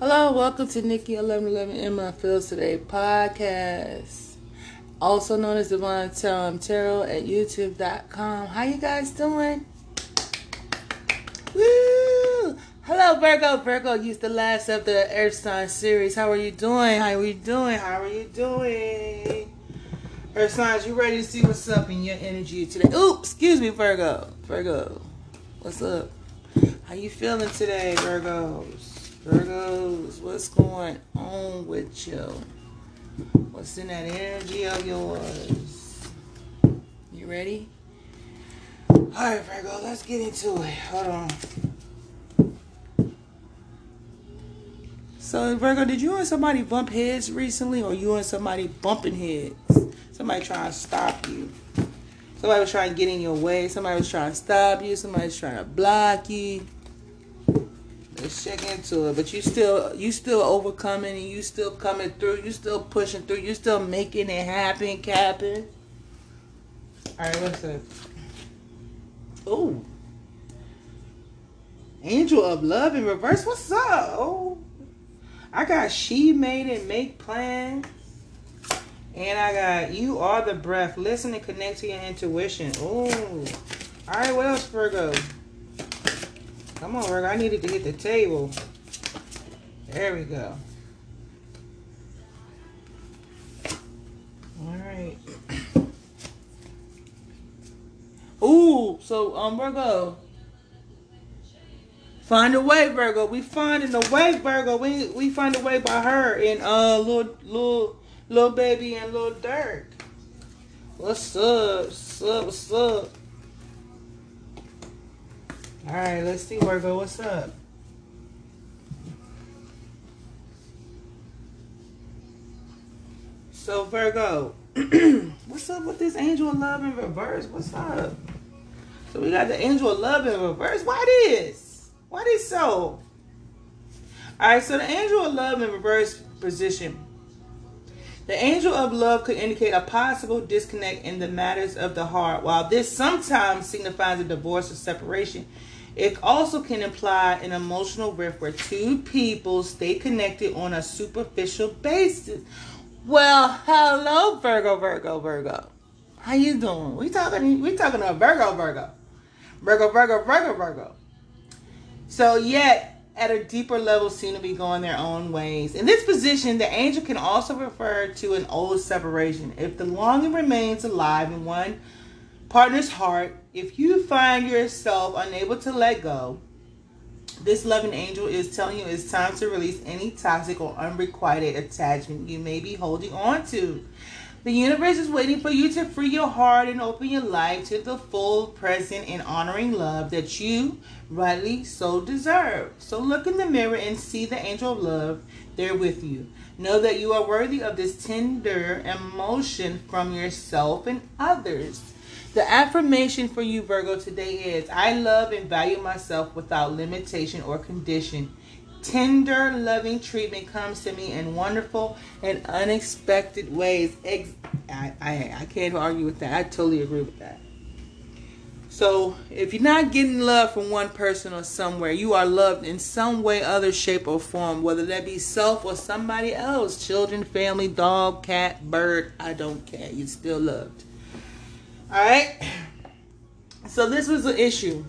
Hello, welcome to Niki eleven eleven in my today podcast, also known as Divine Tarot Tarot at YouTube.com. How you guys doing? Woo! Hello, Virgo. Virgo used the last of the Earth sign series. How are you doing? How are you doing? How are you doing? Earth signs, you ready to see what's up in your energy today? Oops, excuse me, Virgo. Virgo, what's up? How you feeling today, Virgos? Virgos, what's going on with you? What's in that energy of yours? You ready? All right, Virgo, let's get into it. Hold on. So, Virgo, did you and somebody bump heads recently, or you and somebody bumping heads? Somebody trying to stop you. Somebody was trying to get in your way. Somebody was trying to stop you. Somebody was trying to block you. Let's check into it. But you still you still overcoming and you still coming through. You still pushing through. You still making it happen, Captain. Alright, listen. up? Oh. Angel of Love in reverse. What's up? Oh. I got she made it make plans. And I got you are the breath. Listen and connect to your intuition. Oh. Alright, what else, Virgo? Come on, Virgo. I needed to hit the table. There we go. All right. Ooh, so um, Virgo. Find a way, Virgo. We finding a way, Virgo. We we find a way by her and uh little little little baby and little Dirk. What's up? What's up? What's up? All right, let's see, Virgo. What's up? So Virgo, what's up with this angel of love in reverse? What's up? So we got the angel of love in reverse. Why this? Why this so? All right, so the angel of love in reverse position. The angel of love could indicate a possible disconnect in the matters of the heart. While this sometimes signifies a divorce or separation, it also can imply an emotional rift where two people stay connected on a superficial basis. Well, hello, Virgo, Virgo, Virgo. How you doing? We talking? We talking about Virgo, Virgo, Virgo, Virgo, Virgo, Virgo. So yet, at a deeper level, seem to be going their own ways. In this position, the angel can also refer to an old separation. If the longing remains alive in one partner's heart, if you find yourself unable to let go, this loving angel is telling you it's time to release any toxic or unrequited attachment you may be holding on to. The universe is waiting for you to free your heart and open your life to the full, present, and honoring love that you rightly so deserve. So look in the mirror and see the angel of love there with you. Know that you are worthy of this tender emotion from yourself and others. The affirmation for you, Virgo, today is I love and value myself without limitation or condition. Tender, loving treatment comes to me in wonderful and unexpected ways. I, I, I can't argue with that. I totally agree with that. So, if you're not getting love from one person or somewhere, you are loved in some way, other shape, or form, whether that be self or somebody else children, family, dog, cat, bird. I don't care. You're still loved. All right. So this was an issue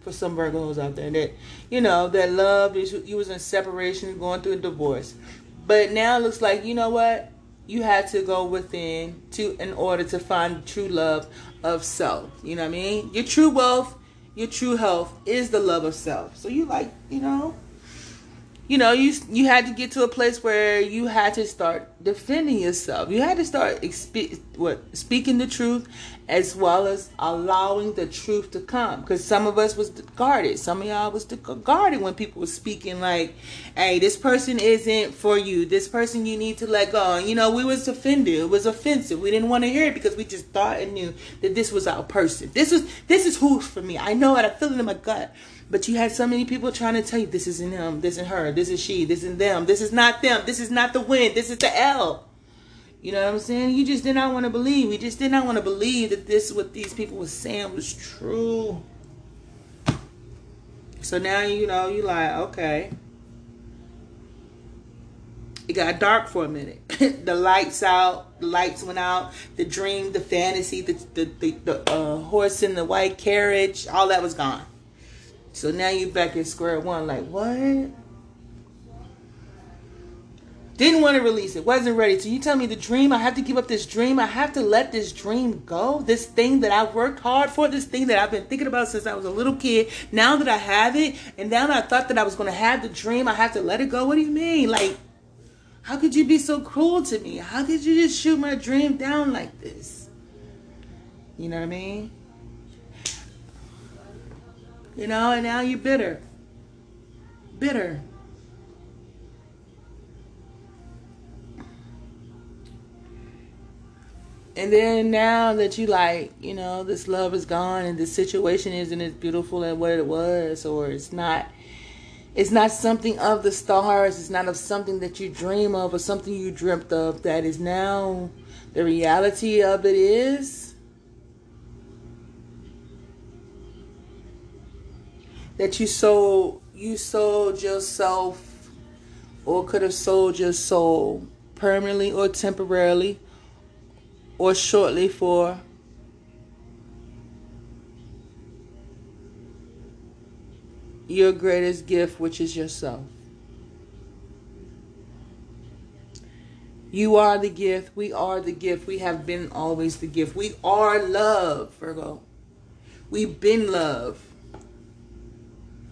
for some Virgos out there that you know that love loved you was in separation, going through a divorce, but now it looks like you know what you had to go within to in order to find true love of self. You know what I mean? Your true wealth, your true health is the love of self. So you like you know you know you you had to get to a place where you had to start defending yourself. You had to start expe- what speaking the truth as well as allowing the truth to come. Because some of us was guarded. Some of y'all was guarded when people were speaking like hey this person isn't for you. This person you need to let go. And you know we was offended. It was offensive. We didn't want to hear it because we just thought and knew that this was our person. This was this is who's for me. I know it. I feel it in my gut but you had so many people trying to tell you this isn't him, this isn't her, this is she, this isn't them, this is not them, this is not the win, this is the L. You know what I'm saying? You just did not want to believe. We just did not want to believe that this what these people were saying was true. So now you know you like okay. it got dark for a minute. the lights out, the lights went out, the dream, the fantasy, the the the, the uh, horse in the white carriage, all that was gone. So now you're back at square one, like what? Didn't want to release it. Wasn't ready. So you tell me the dream. I have to give up this dream. I have to let this dream go. This thing that I've worked hard for. This thing that I've been thinking about since I was a little kid. Now that I have it, and now that I thought that I was going to have the dream, I have to let it go. What do you mean? Like, how could you be so cruel to me? How could you just shoot my dream down like this? You know what I mean? You know, and now you're bitter. Bitter. and then now that you like you know this love is gone and this situation isn't as beautiful as what it was or it's not it's not something of the stars it's not of something that you dream of or something you dreamt of that is now the reality of it is that you sold you sold yourself or could have sold your soul permanently or temporarily or shortly for your greatest gift, which is yourself. You are the gift. We are the gift. We have been always the gift. We are love, Virgo. We've been love.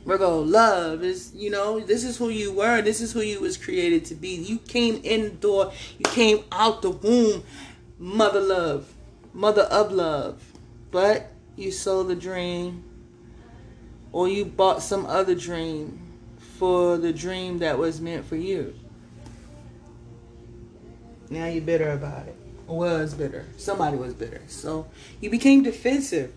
Virgo, love is, you know, this is who you were. This is who you was created to be. You came in the door. You came out the womb mother love, mother of love. But you sold the dream or you bought some other dream for the dream that was meant for you. Now you're bitter about it. Or was bitter. Somebody was bitter. So you became defensive.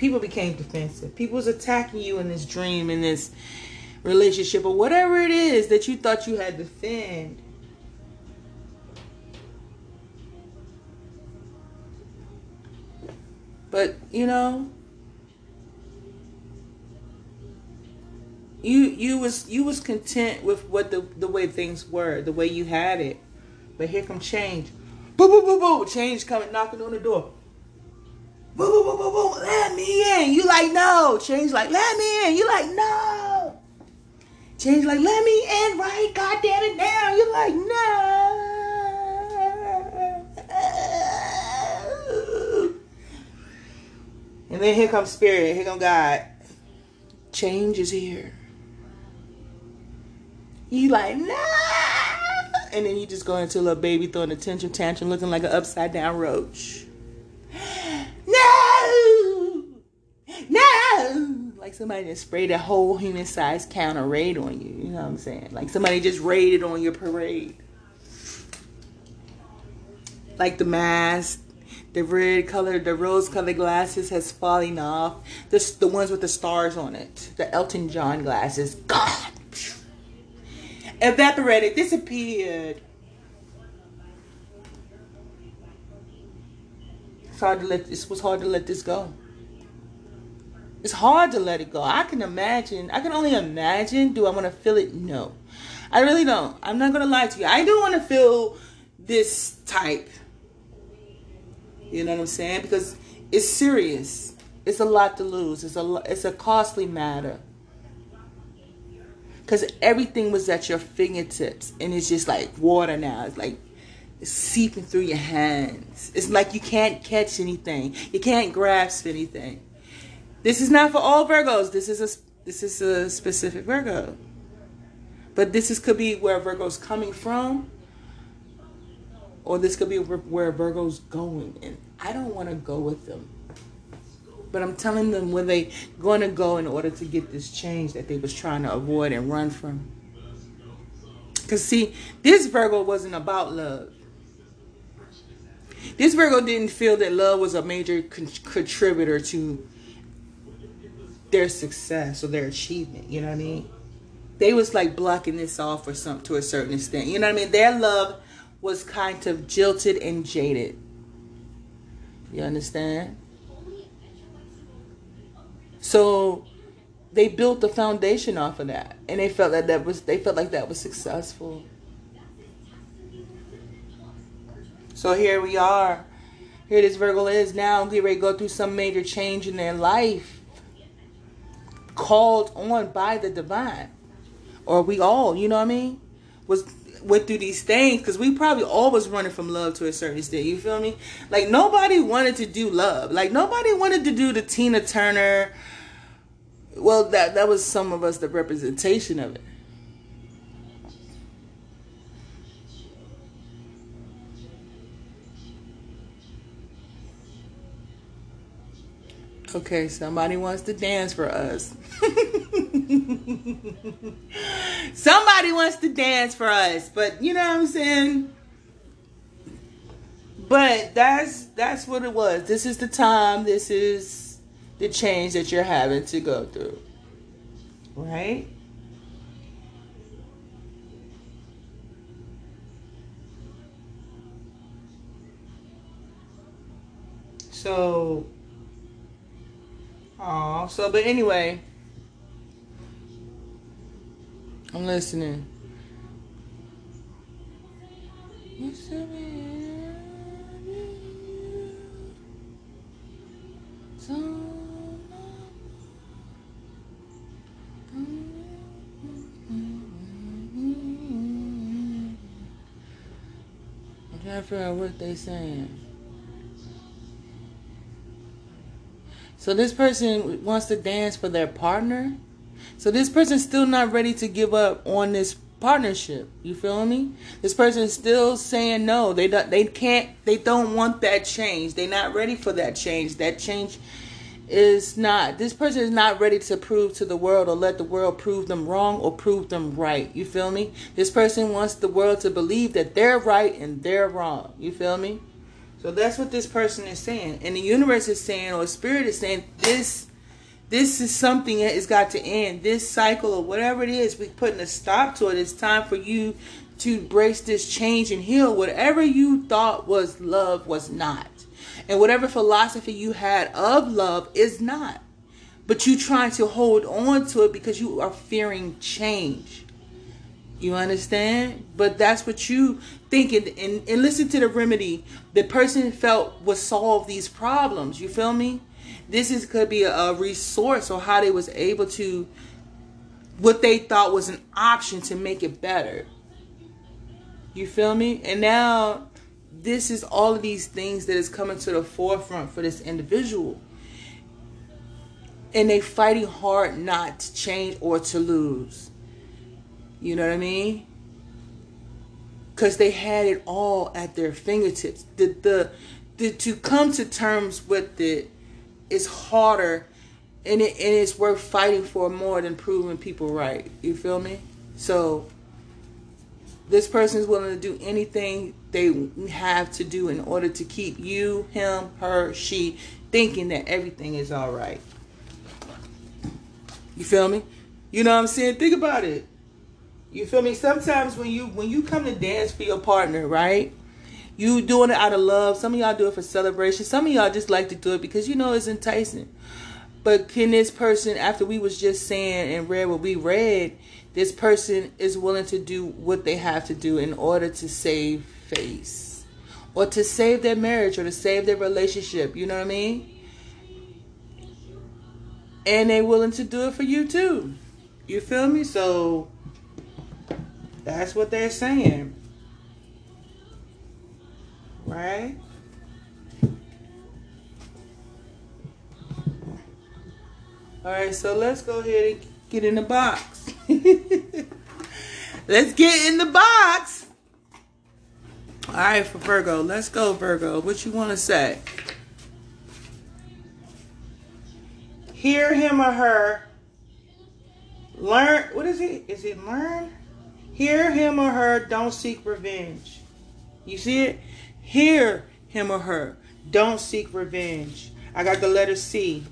People became defensive. People was attacking you in this dream, in this relationship, or whatever it is that you thought you had to defend But you know, you you was you was content with what the the way things were, the way you had it. But here come change. Boom boom boom boom. Change coming knocking on the door. Boom boom boom boom boom. Let me in. You like no. Change like let me in. You like no. Change like let me in right. God damn it now. You like no. And then here comes Spirit, here comes God. Change is here. You like, no. And then you just go into a little baby throwing a tantrum tantrum looking like an upside down roach. No! No! Like somebody just sprayed a whole human sized counter raid on you. You know what I'm saying? Like somebody just raided on your parade. Like the mask, the red color, the rose colored glasses has fallen off. This the ones with the stars on it. The Elton John glasses. God. Evaporated, disappeared. It's hard to let this was hard to let this go. It's hard to let it go. I can imagine. I can only imagine. Do I want to feel it? No. I really don't. I'm not gonna lie to you. I do want to feel this type you know what I'm saying? Because it's serious. It's a lot to lose. It's a it's a costly matter. Cause everything was at your fingertips, and it's just like water now. It's like seeping through your hands. It's like you can't catch anything. You can't grasp anything. This is not for all Virgos. This is a this is a specific Virgo. But this is could be where Virgo's coming from or this could be where Virgo's going, and I don't want to go with them. But I'm telling them where they going to go in order to get this change that they was trying to avoid and run from. Cause see, this Virgo wasn't about love. This Virgo didn't feel that love was a major con- contributor to their success or their achievement. You know what I mean? They was like blocking this off or something to a certain extent. You know what I mean? Their love was kind of jilted and jaded. You understand? So they built the foundation off of that, and they felt that that was they felt like that was successful. So here we are. Here this Virgo is now. Get ready to go through some major change in their life, called on by the divine, or we all. You know what I mean? Was went through these things because we probably always running from love to a certain extent. You feel me? Like nobody wanted to do love. Like nobody wanted to do the Tina Turner. Well, that that was some of us the representation of it. Okay, somebody wants to dance for us. somebody wants to dance for us, but you know what I'm saying? But that's that's what it was. This is the time, this is the change that you're having to go through. Right? So Oh, so but anyway, I'm listening. I'm trying to figure out what they're saying. So this person wants to dance for their partner. So this person's still not ready to give up on this partnership. You feel me? This person's still saying no. They don't, they can't they don't want that change. They're not ready for that change. That change is not this person is not ready to prove to the world or let the world prove them wrong or prove them right. You feel me? This person wants the world to believe that they're right and they're wrong. You feel me? So that's what this person is saying. And the universe is saying, or spirit is saying, this this is something that has got to end. This cycle or whatever it is, we're putting a stop to it. It's time for you to embrace this change and heal. Whatever you thought was love was not. And whatever philosophy you had of love is not. But you trying to hold on to it because you are fearing change. You understand? But that's what you thinking and, and listen to the remedy the person felt would solve these problems. You feel me? This is could be a, a resource or how they was able to what they thought was an option to make it better. You feel me? And now this is all of these things that is coming to the forefront for this individual. And they fighting hard not to change or to lose. You know what I mean? because they had it all at their fingertips. The, the the to come to terms with it is harder, and it and it's worth fighting for more than proving people right. You feel me? So this person is willing to do anything they have to do in order to keep you, him, her, she thinking that everything is all right. You feel me? You know what I'm saying? Think about it. You feel me? Sometimes when you when you come to dance for your partner, right? You doing it out of love. Some of y'all do it for celebration. Some of y'all just like to do it because you know it's enticing. But can this person, after we was just saying and read what we read, this person is willing to do what they have to do in order to save face, or to save their marriage, or to save their relationship. You know what I mean? And they willing to do it for you too. You feel me? So that's what they're saying. Right? All right, so let's go ahead and get in the box. let's get in the box. All right, for Virgo. Let's go, Virgo. What you want to say? Hear him or her. Learn. What is it? Is it learn? Hear him or her, don't seek revenge. You see it? Hear him or her, don't seek revenge. I got the letter C.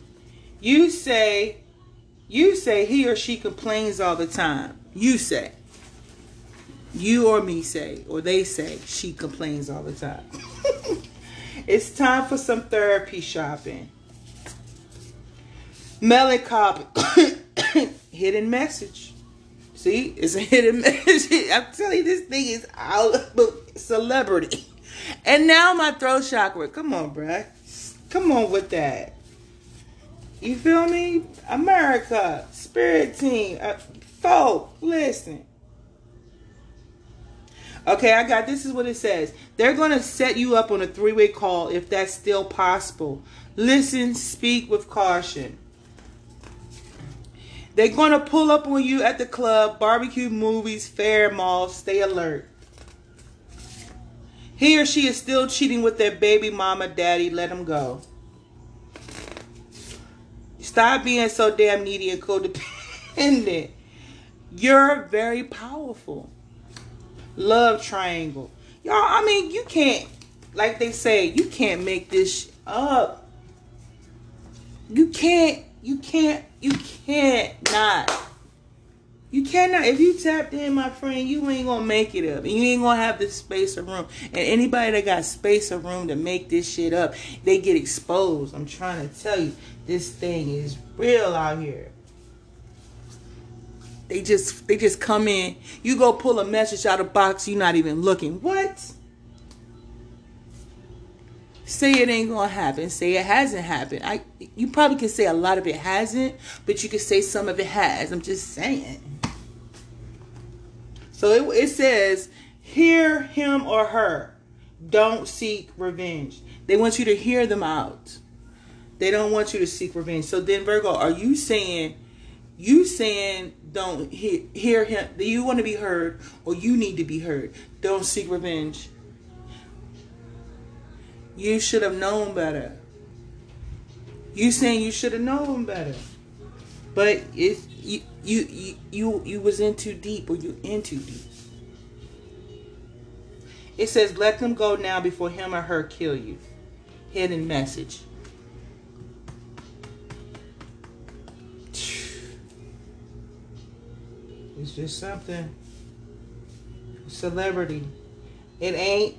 You say, you say he or she complains all the time. You say. You or me say, or they say she complains all the time. it's time for some therapy shopping. Melancholy. hidden message. See, it's a hidden message. I'm telling you, this thing is out of celebrity. And now my throat chakra. Come on, bruh. Come on with that. You feel me? America, spirit team, uh, folk, listen. Okay, I got this is what it says. They're going to set you up on a three way call if that's still possible. Listen, speak with caution. They're going to pull up on you at the club, barbecue, movies, fair, mall. Stay alert. He or she is still cheating with their baby mama, daddy. Let them go. Stop being so damn needy and codependent. You're very powerful. Love triangle. Y'all, I mean, you can't, like they say, you can't make this up. You can't, you can't, you can't not. You cannot. If you tapped in, my friend, you ain't gonna make it up, and you ain't gonna have the space or room. And anybody that got space or room to make this shit up, they get exposed. I'm trying to tell you, this thing is real out here. They just they just come in. You go pull a message out of box, you're not even looking. What? Say it ain't gonna happen. Say it hasn't happened. I you probably can say a lot of it hasn't, but you can say some of it has. I'm just saying. So it, it says, hear him or her. Don't seek revenge. They want you to hear them out. They don't want you to seek revenge. So then, Virgo, are you saying, you saying don't hear, hear him? Do you want to be heard or you need to be heard? Don't seek revenge. You should have known better. You saying you should have known better. But if you you you you, you was in too deep or you in too deep. It says, let them go now before him or her kill you. Hidden message. It's just something. Celebrity. It ain't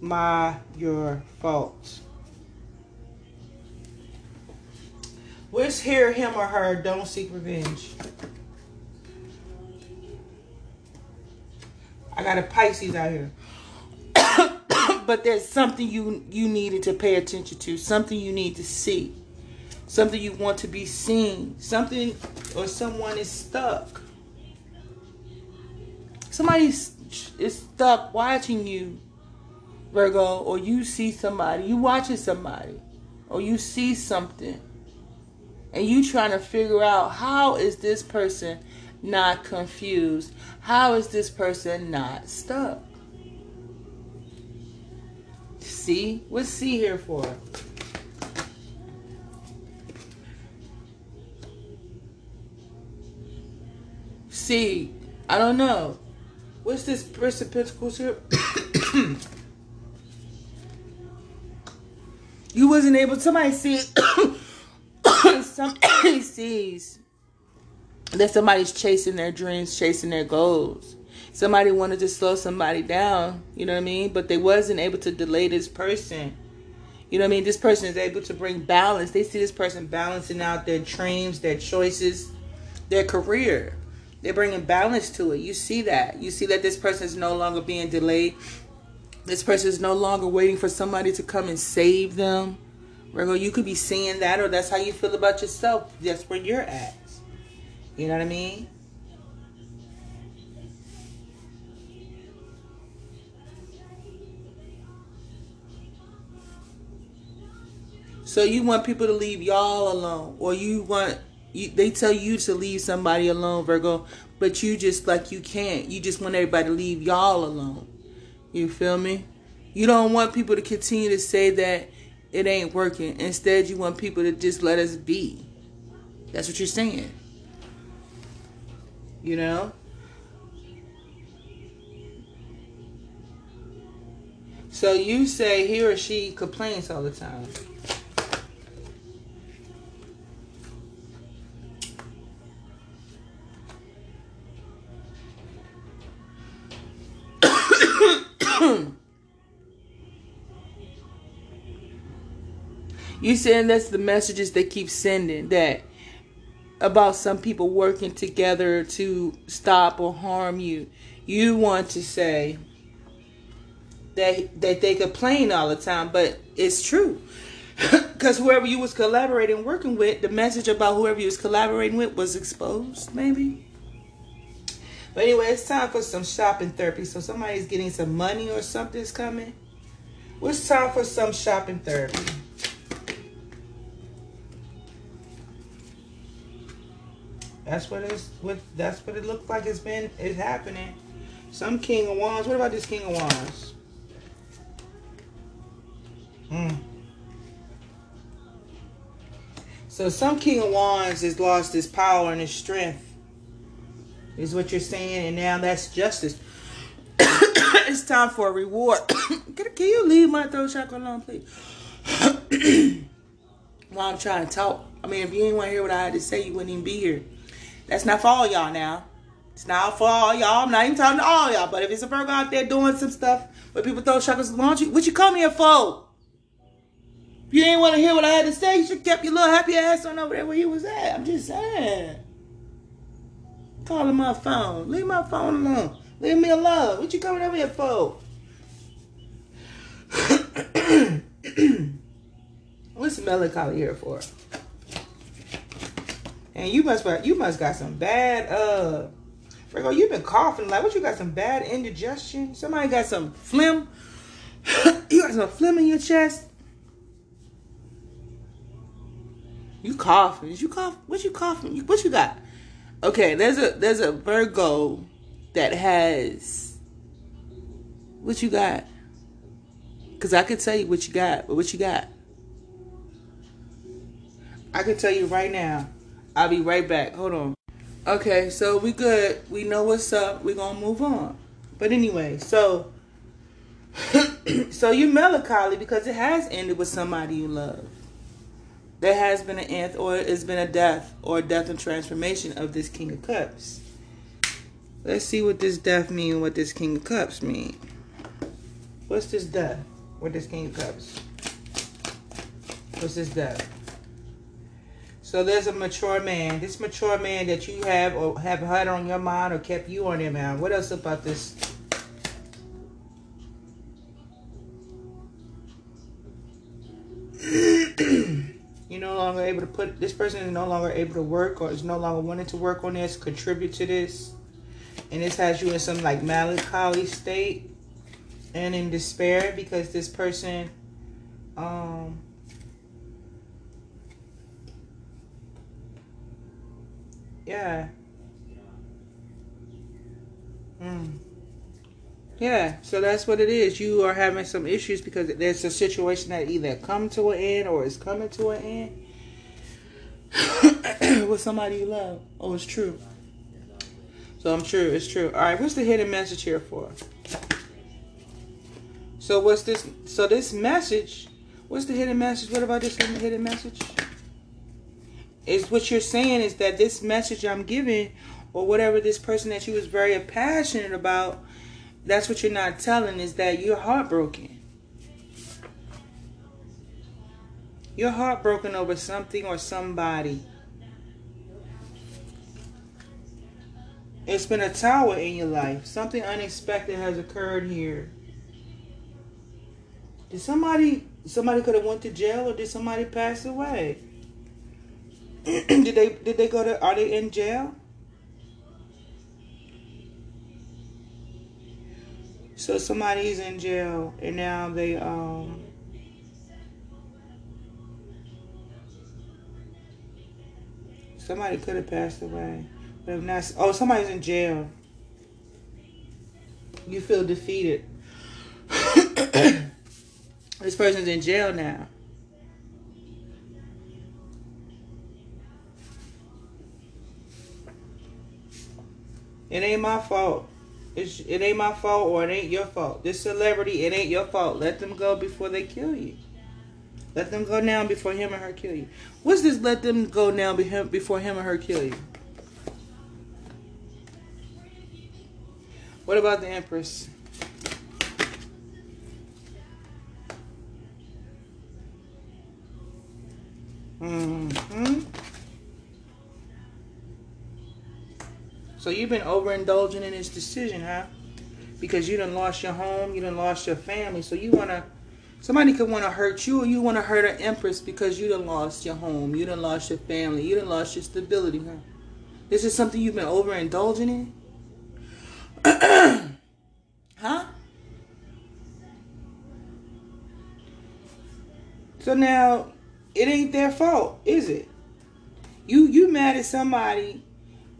my your fault. Wish hear him or her, don't seek revenge. I got a Pisces out here. but there's something you you needed to pay attention to, something you need to see. Something you want to be seen. Something or someone is stuck. Somebody is stuck watching you, Virgo, or you see somebody, you watching somebody, or you see something and you trying to figure out how is this person not confused? How is this person not stuck? See? What's C here for? See, I don't know. What's this precipitous here? you wasn't able. Somebody see. somebody sees that somebody's chasing their dreams, chasing their goals. Somebody wanted to slow somebody down, you know what I mean? But they wasn't able to delay this person. You know what I mean? This person is able to bring balance. They see this person balancing out their dreams, their choices, their career. They're bringing balance to it. You see that. You see that this person is no longer being delayed. This person is no longer waiting for somebody to come and save them. Virgo, you could be seeing that, or that's how you feel about yourself. That's where you're at. You know what I mean? So you want people to leave y'all alone, or you want you, they tell you to leave somebody alone, Virgo, but you just like you can't. You just want everybody to leave y'all alone. You feel me? You don't want people to continue to say that it ain't working. Instead, you want people to just let us be. That's what you're saying. You know? So you say he or she complains all the time. You saying that's the messages they keep sending that about some people working together to stop or harm you. You want to say that that they complain all the time, but it's true. Because whoever you was collaborating, working with, the message about whoever you was collaborating with was exposed, maybe. But anyway, it's time for some shopping therapy. So somebody's getting some money or something's coming. It's time for some shopping therapy. That's what it's what that's what it looks like it's been it's happening. Some King of Wands. What about this King of Wands? Hmm. So some King of Wands has lost his power and his strength. Is what you're saying, and now that's justice. it's time for a reward. can, can, you leave my throat chakra alone, please? While I'm trying to talk. I mean, if you didn't want to hear what I had to say, you wouldn't even be here. That's not for all y'all now. It's not for all y'all. I'm not even talking to all y'all. But if it's a Virgo out there doing some stuff where people throw chakras, why you, what you come here for? If you didn't want to hear what I had to say, you should kept your little happy ass on over there where you was at. I'm just saying. Calling my phone. Leave my phone alone. Leave me alone. What you coming over here for? What's melancholy here for? And you must you must got some bad uh Virgo, you've been coughing like what you got some bad indigestion? Somebody got some phlegm? you got some phlegm in your chest? You coughing. Is you cough? What you coughing? What you got? Okay, there's a there's a Virgo that has what you got. Cause I could tell you what you got, but what you got? I can tell you right now. I'll be right back. Hold on. Okay, so we good. We know what's up. We're gonna move on. But anyway, so so you're melancholy because it has ended with somebody you love there has been an nth or it's been a death or a death and transformation of this King of Cups. Let's see what this death mean what this King of Cups mean. What's this death? What this King of Cups? What's this death? So there's a mature man. This mature man that you have or have had on your mind or kept you on your mind. What else about this You're no longer able to put this person is no longer able to work or is no longer wanting to work on this, contribute to this. And this has you in some like melancholy state and in despair because this person um yeah. Mm. Yeah, so that's what it is. You are having some issues because there's a situation that either come to an end or is coming to an end with somebody you love. Oh, it's true. So I'm sure it's true. All right, what's the hidden message here for? So what's this? So this message, what's the hidden message? What about this hidden message? Is what you're saying is that this message I'm giving, or whatever this person that you was very passionate about that's what you're not telling is that you're heartbroken. You're heartbroken over something or somebody. It's been a tower in your life. Something unexpected has occurred here. Did somebody somebody could have went to jail or did somebody pass away? did they did they go to are they in jail? So somebody's in jail and now they um somebody could have passed away. But if not oh somebody's in jail. You feel defeated. this person's in jail now. It ain't my fault. It's, it ain't my fault or it ain't your fault. This celebrity, it ain't your fault. Let them go before they kill you. Let them go now before him or her kill you. What's this let them go now before him or her kill you? What about the Empress? Mm-hmm. So you've been overindulging in this decision, huh? Because you done lost your home, you done lost your family. So you wanna somebody could wanna hurt you or you wanna hurt an empress because you done lost your home, you done lost your family, you done lost your stability, huh? This is something you've been overindulging in? huh? So now it ain't their fault, is it? You you mad at somebody,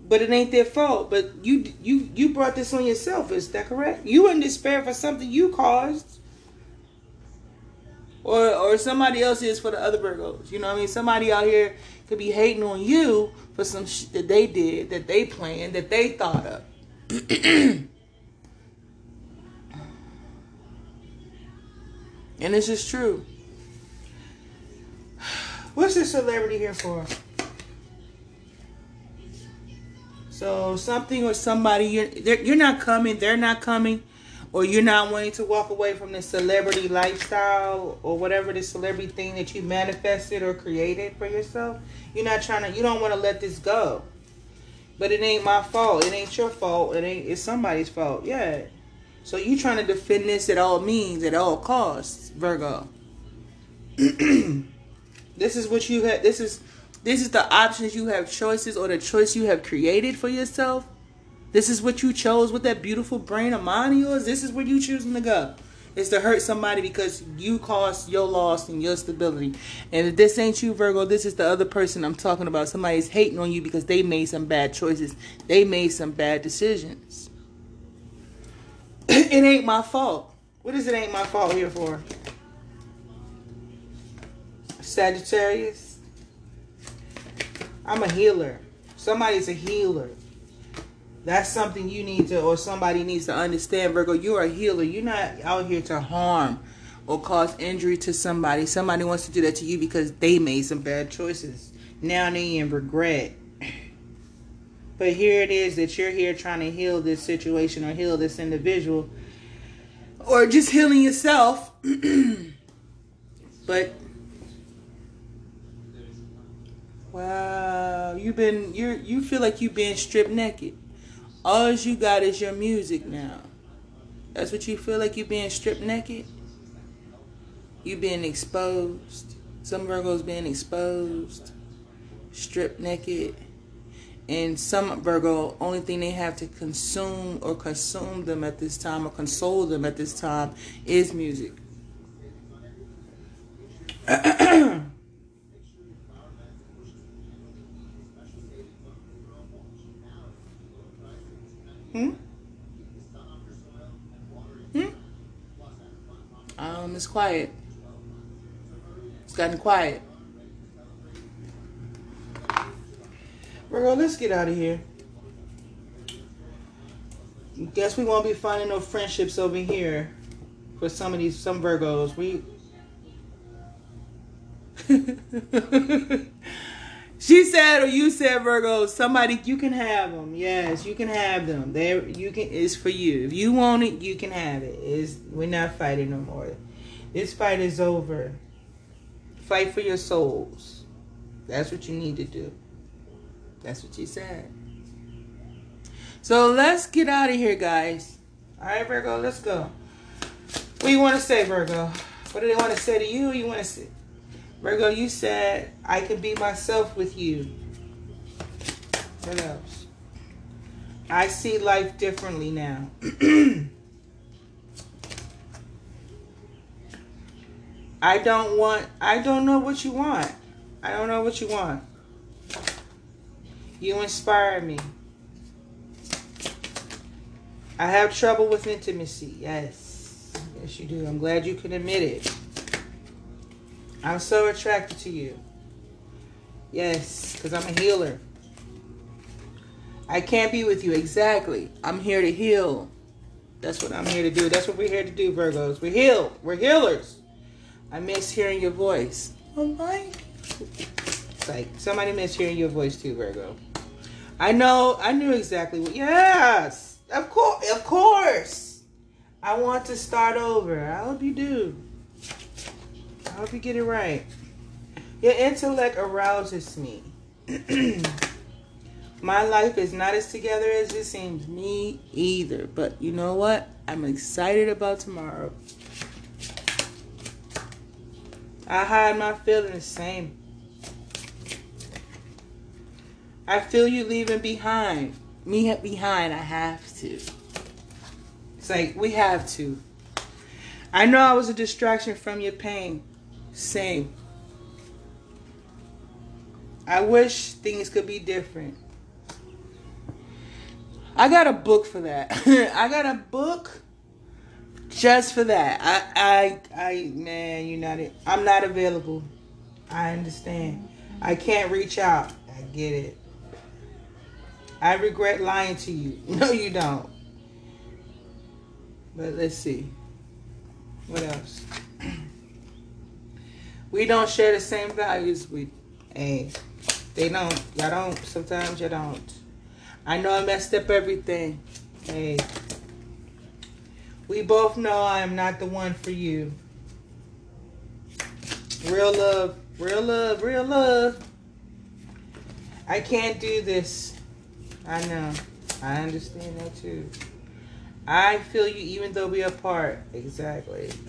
but it ain't their fault. But you you you brought this on yourself. Is that correct? You in despair for something you caused, or or somebody else is for the other Virgos. You know what I mean? Somebody out here could be hating on you for some shit that they did, that they planned, that they thought of. and this is true. What's this celebrity here for? So something or somebody you're you're not coming, they're not coming, or you're not wanting to walk away from the celebrity lifestyle or whatever the celebrity thing that you manifested or created for yourself. You're not trying to. You don't want to let this go. But it ain't my fault. It ain't your fault. It ain't. It's somebody's fault. Yeah. So you trying to defend this at all means, at all costs, Virgo. This is what you had. This is this is the options you have choices or the choice you have created for yourself. This is what you chose with that beautiful brain of mine of yours. This is where you choosing to go. Is to hurt somebody because you caused your loss and your stability. And if this ain't you, Virgo, this is the other person I'm talking about. Somebody's hating on you because they made some bad choices. They made some bad decisions. it ain't my fault. What is it ain't my fault here for? Sagittarius. I'm a healer. Somebody's a healer. That's something you need to, or somebody needs to understand, Virgo. You're a healer. You're not out here to harm or cause injury to somebody. Somebody wants to do that to you because they made some bad choices. Now they in regret. But here it is that you're here trying to heal this situation or heal this individual or just healing yourself. but Wow, you've been you you feel like you've been stripped naked. All you got is your music now. That's what you feel like you've been stripped naked. You being exposed. Some Virgos being exposed, stripped naked, and some Virgo only thing they have to consume or consume them at this time or console them at this time is music. Hmm? Hmm? Um, it's quiet. It's gotten quiet. Virgo, let's get out of here. Guess we won't be finding no friendships over here for some of these some Virgos. We She said, or you said, Virgo, somebody you can have them. Yes, you can have them. There, you can. It's for you. If you want it, you can have it. Is we're not fighting no more. This fight is over. Fight for your souls. That's what you need to do. That's what she said. So let's get out of here, guys. All right, Virgo, let's go. What do you want to say, Virgo? What do they want to say to you? you want to say? Virgo, you said I can be myself with you. What else? I see life differently now. I don't want, I don't know what you want. I don't know what you want. You inspire me. I have trouble with intimacy. Yes. Yes, you do. I'm glad you can admit it. I'm so attracted to you. Yes, because I'm a healer. I can't be with you. Exactly. I'm here to heal. That's what I'm here to do. That's what we're here to do, Virgos. We heal. We're healers. I miss hearing your voice. Oh my. It's like somebody miss hearing your voice too, Virgo. I know. I knew exactly what. Yes. Of course. Of course. I want to start over. I hope you do. I hope you get it right. Your intellect arouses me. My life is not as together as it seems. Me either. But you know what? I'm excited about tomorrow. I hide my feelings same. I feel you leaving behind. Me behind, I have to. It's like we have to. I know I was a distraction from your pain. Same. I wish things could be different. I got a book for that. I got a book just for that. I, I, I, man, you're not. I'm not available. I understand. I can't reach out. I get it. I regret lying to you. No, you don't. But let's see. What else? we don't share the same values. We, hey, they don't. Y'all don't. Sometimes you don't. I know I messed up everything. Hey, we both know I am not the one for you. Real love, real love, real love. I can't do this. I know. I understand that too. I feel you even though we are apart. Exactly.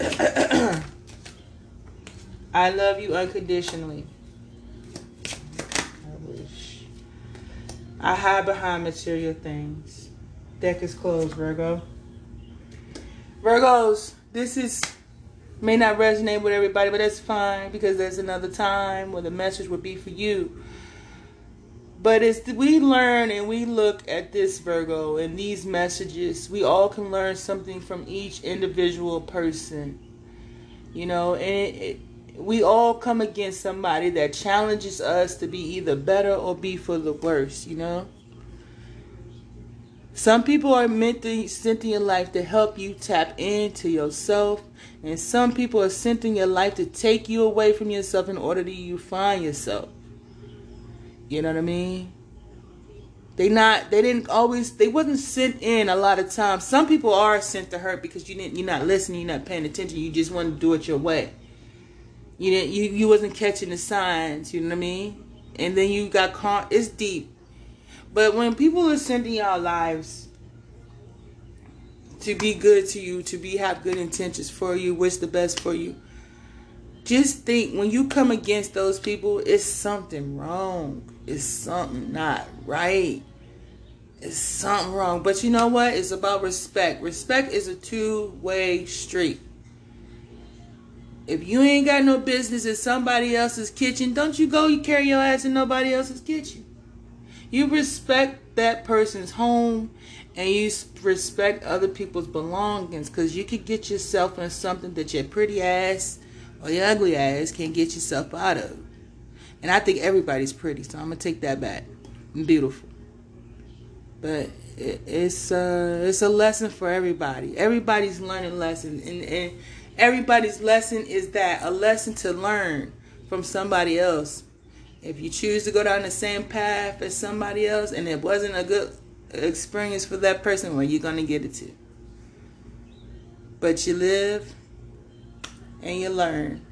I love you unconditionally. I wish. I hide behind material things. Deck is closed, Virgo. Virgos, this is may not resonate with everybody, but that's fine because there's another time where the message would be for you. But as we learn and we look at this Virgo and these messages, we all can learn something from each individual person. You know, and it, it, we all come against somebody that challenges us to be either better or be for the worse, you know? Some people are meant to sent in your life to help you tap into yourself, and some people are sent in your life to take you away from yourself in order that you find yourself. You know what I mean? They not they didn't always they wasn't sent in a lot of times. Some people are sent to hurt because you didn't you're not listening, you're not paying attention, you just want to do it your way. You didn't you, you wasn't catching the signs, you know what I mean? And then you got caught it's deep. But when people are sending y'all lives to be good to you, to be have good intentions for you, wish the best for you, just think when you come against those people, it's something wrong. It's something not right. It's something wrong. But you know what? It's about respect. Respect is a two way street. If you ain't got no business in somebody else's kitchen, don't you go you carry your ass in nobody else's kitchen. You respect that person's home and you respect other people's belongings because you could get yourself in something that your pretty ass or your ugly ass can't get yourself out of. And I think everybody's pretty, so I'm gonna take that back. Beautiful, but it, it's uh, it's a lesson for everybody. Everybody's learning lesson, and, and everybody's lesson is that a lesson to learn from somebody else. If you choose to go down the same path as somebody else, and it wasn't a good experience for that person, well, you're gonna get it too. But you live and you learn,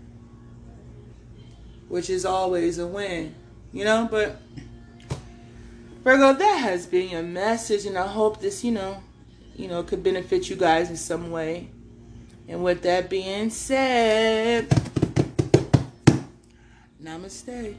which is always a win, you know. But Virgo, that has been your message, and I hope this, you know, you know, could benefit you guys in some way. And with that being said, namaste.